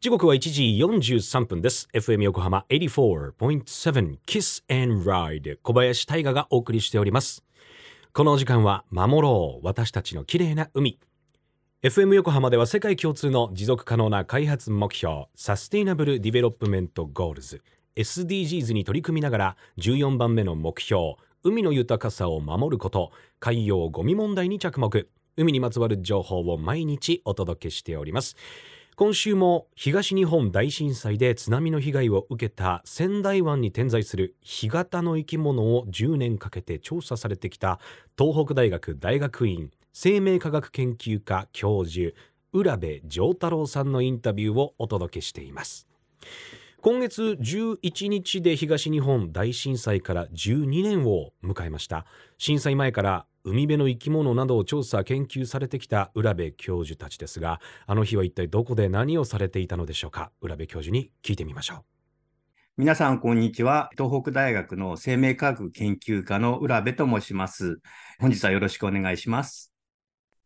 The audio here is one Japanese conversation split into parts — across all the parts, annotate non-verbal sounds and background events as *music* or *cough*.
時刻は1時43分です。FM 横浜84.7 Kiss and Ride 小林大賀がお送りしております。この時間は守ろう私たちの綺麗な海。FM 横浜では世界共通の持続可能な開発目標 Sustainable Development Goals。SDGs に取り組みながら14番目の目標海の豊かさを守ること海洋ゴミ問題に着目。海にまつわる情報を毎日お届けしております。今週も東日本大震災で津波の被害を受けた仙台湾に点在する干潟の生き物を10年かけて調査されてきた東北大学大学院生命科学研究科教授浦部丈太郎さんのインタビューをお届けしています。今月11日で東日本大震災から12年を迎えました。震災前から海辺の生き物などを調査研究されてきた浦部教授たちですがあの日は一体どこで何をされていたのでしょうか？浦部教授に聞いてみましょう皆さん、こんにちは。東北大学の生命科学研究科の浦部と申します。本日はよろしくお願いします。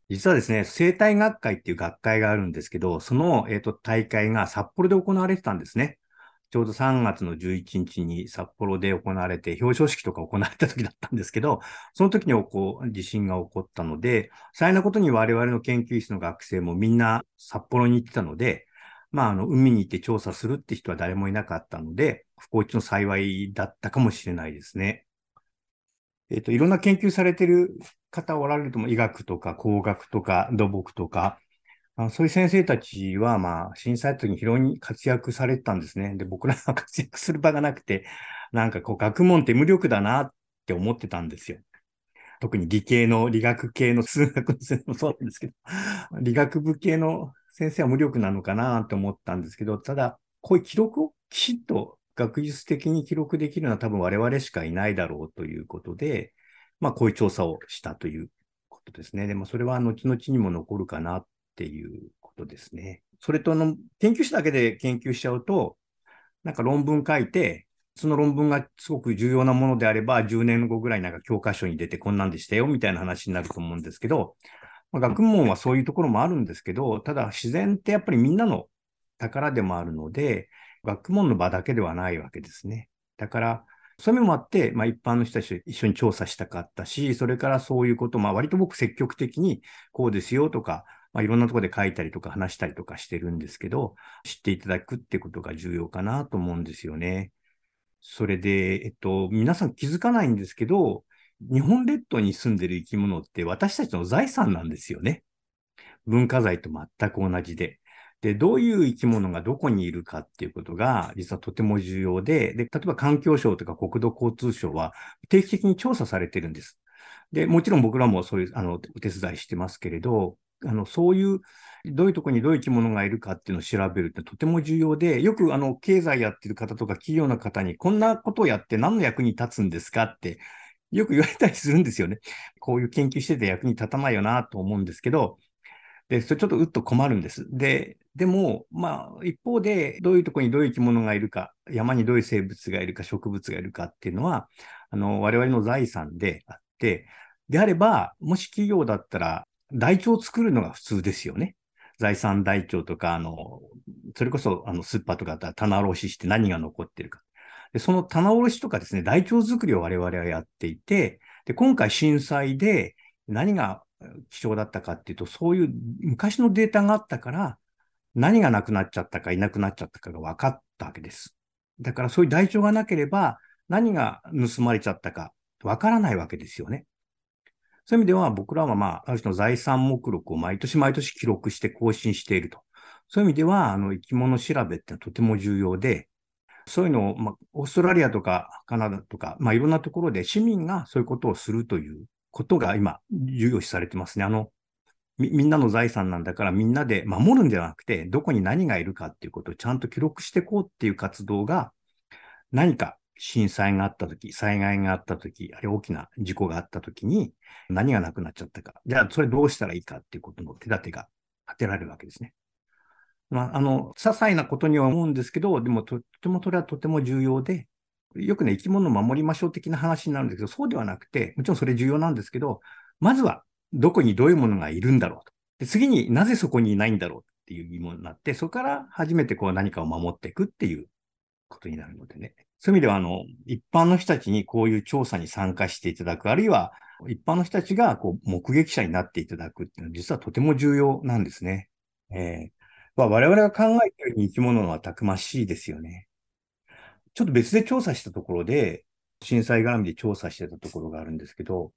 実はですね、生態学会っていう学会があるんですけど、その、えーと、大会が札幌で行われてたんですね。ちょうど3月の11日に札幌で行われて、表彰式とか行われた時だったんですけど、その時にこう地震が起こったので、幸いなことに我々の研究室の学生もみんな札幌に行ってたので、まあ、あの、海に行って調査するって人は誰もいなかったので、不幸中の幸いだったかもしれないですね。えっ、と、いろんな研究されてる方おられるとも、医学とか工学とか土木とか、あそういう先生たちは、まあ、震災の時に非常に活躍されてたんですね。で、僕らは *laughs* 活躍する場がなくて、なんかこう、学問って無力だなって思ってたんですよ。特に理系の、理学系の数学の先生もそうなんですけど、理学部系の先生は無力なのかなと思ったんですけど、ただ、こういう記録をきちっと学術的に記録できるのは多分我々しかいないだろうということで、まあこういう調査をしたということですね。でもそれは後々にも残るかなっていうことですね。それとの研究者だけで研究しちゃうと、なんか論文書いて、その論文がすごく重要なものであれば、10年後ぐらいなんか教科書に出てこんなんでしたよみたいな話になると思うんですけど、まあ、学問はそういうところもあるんですけど、ただ自然ってやっぱりみんなの宝でもあるので、学問の場だけではないわけですね。だから、そういう意味もあって、まあ、一般の人たちと一緒に調査したかったし、それからそういうこと、まあ、割と僕積極的にこうですよとか、まあ、いろんなところで書いたりとか話したりとかしてるんですけど、知っていただくってことが重要かなと思うんですよね。それで、えっと、皆さん気づかないんですけど、日本列島に住んでる生き物って私たちの財産なんですよね。文化財と全く同じで。で、どういう生き物がどこにいるかっていうことが、実はとても重要で、で、例えば環境省とか国土交通省は定期的に調査されてるんです。で、もちろん僕らもそういう、あの、お手伝いしてますけれど、あの、そういう、どういうとこにどういう生き物がいるかっていうのを調べるってとても重要で、よくあの、経済やってる方とか企業の方に、こんなことをやって何の役に立つんですかってよく言われたりするんですよね。こういう研究してて役に立たないよなと思うんですけど、で、それちょっとうっと困るんです。で、でも、まあ、一方で、どういうとこにどういう生き物がいるか、山にどういう生物がいるか、植物がいるかっていうのは、あの、我々の財産であって、であれば、もし企業だったら、台帳を作るのが普通ですよね。財産台帳とか、あの、それこそ、あの、スーパーとかだったら棚卸しして何が残ってるか。で、その棚卸しとかですね、台帳作りを我々はやっていて、で、今回震災で何が貴重だったかっていうと、そういう昔のデータがあったから、何がなくなっちゃったかいなくなっちゃったかが分かったわけです。だからそういう台帳がなければ、何が盗まれちゃったか分からないわけですよね。そういう意味では僕らはまあ、ある種の財産目録を毎年毎年記録して更新していると。そういう意味では、あの、生き物調べってとても重要で、そういうのを、まあ、オーストラリアとかカナダとか、まあ、いろんなところで市民がそういうことをするということが今、重要視されてますね。あの、み、みんなの財産なんだからみんなで守るんじゃなくて、どこに何がいるかっていうことをちゃんと記録していこうっていう活動が、何か震災があったとき、災害があったとき、あるいは大きな事故があったときに、何がなくなっちゃったか。じゃあ、それどうしたらいいかっていうことの手立てが立てられるわけですね。まあ、あの、些細なことには思うんですけど、でもとってもそれはとても重要で、よくね、生き物を守りましょう的な話になるんですけど、そうではなくて、もちろんそれ重要なんですけど、まずはどこにどういうものがいるんだろうと。で次になぜそこにいないんだろう。っていう疑問になって、そこから初めてこう何かを守っていくっていうことになるのでね。そういう意味では、あの、一般の人たちにこういう調査に参加していただく、あるいは一般の人たちがこう目撃者になっていただくっていうのは実はとても重要なんですね。えーまあ、我々が考えている生き物はたくましいですよね。ちょっと別で調査したところで、震災絡みで調査してたところがあるんですけど、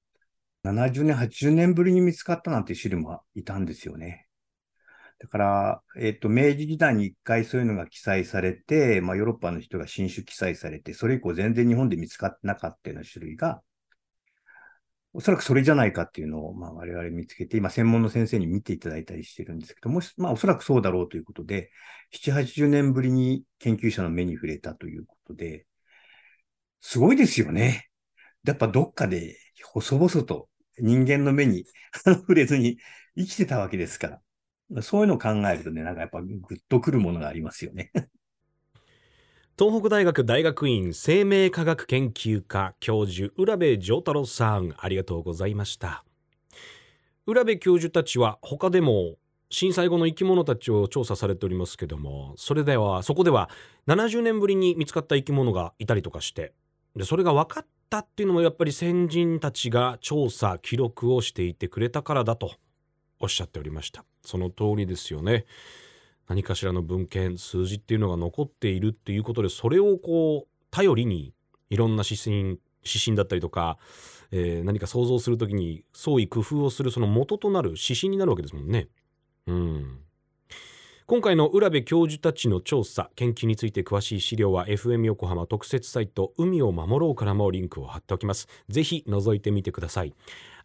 70年、80年ぶりに見つかったなんていう種類もいたんですよね。だから、えっ、と、明治時代に一回そういうのが記載されて、まあ、ヨーロッパの人が新種記載されて、それ以降全然日本で見つかってなかったような種類が、おそらくそれじゃないかっていうのを、まあ、我々見つけて、今、専門の先生に見ていただいたりしてるんですけども、まあ、おそらくそうだろうということで、7、80年ぶりに研究者の目に触れたということで、すごいですよね。やっぱどっかで細々と人間の目に触れずに生きてたわけですから。そういうのを考えるとね、なんかやっぱグッとくるものがありますよね。*laughs* 東北大学大学院生命科学研究科教授浦部丈太郎さんありがとうございました浦部教授たちは他でも震災後の生き物たちを調査されておりますけどもそれではそこでは70年ぶりに見つかった生き物がいたりとかしてでそれが分かったっていうのもやっぱり先人たちが調査記録をしていてくれたからだとおっしゃっておりましたその通りですよね何かしらの文献数字っていうのが残っているっていうことでそれをこう頼りにいろんな指針指針だったりとか、えー、何か想像する時に創意工夫をするその元となる指針になるわけですもんね。うん今回の浦部教授たちの調査研究について詳しい資料は FM 横浜特設サイト海を守ろうからもリンクを貼っておきます。ぜひ覗いてみてください。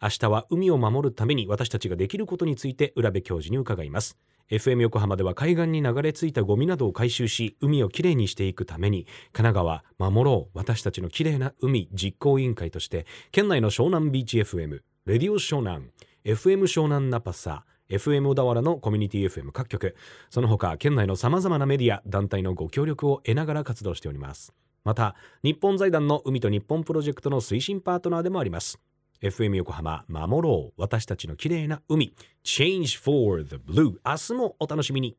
明日は海を守るために私たちができることについて浦部教授に伺います。FM 横浜では海岸に流れ着いたゴミなどを回収し海をきれいにしていくために神奈川守ろう私たちのきれいな海実行委員会として県内の湘南ビーチ FM レディオ湘南 FM 湘南ナパサ FM 小田原のコミュニティ FM 各局。その他県内のさまざまなメディア団体のご協力を得ながら活動しております。また日本財団の海と日本プロジェクトの推進パートナーでもあります。FM 横浜守ろう。私たちの綺麗な海。Change for the Blue 明日もお楽しみに。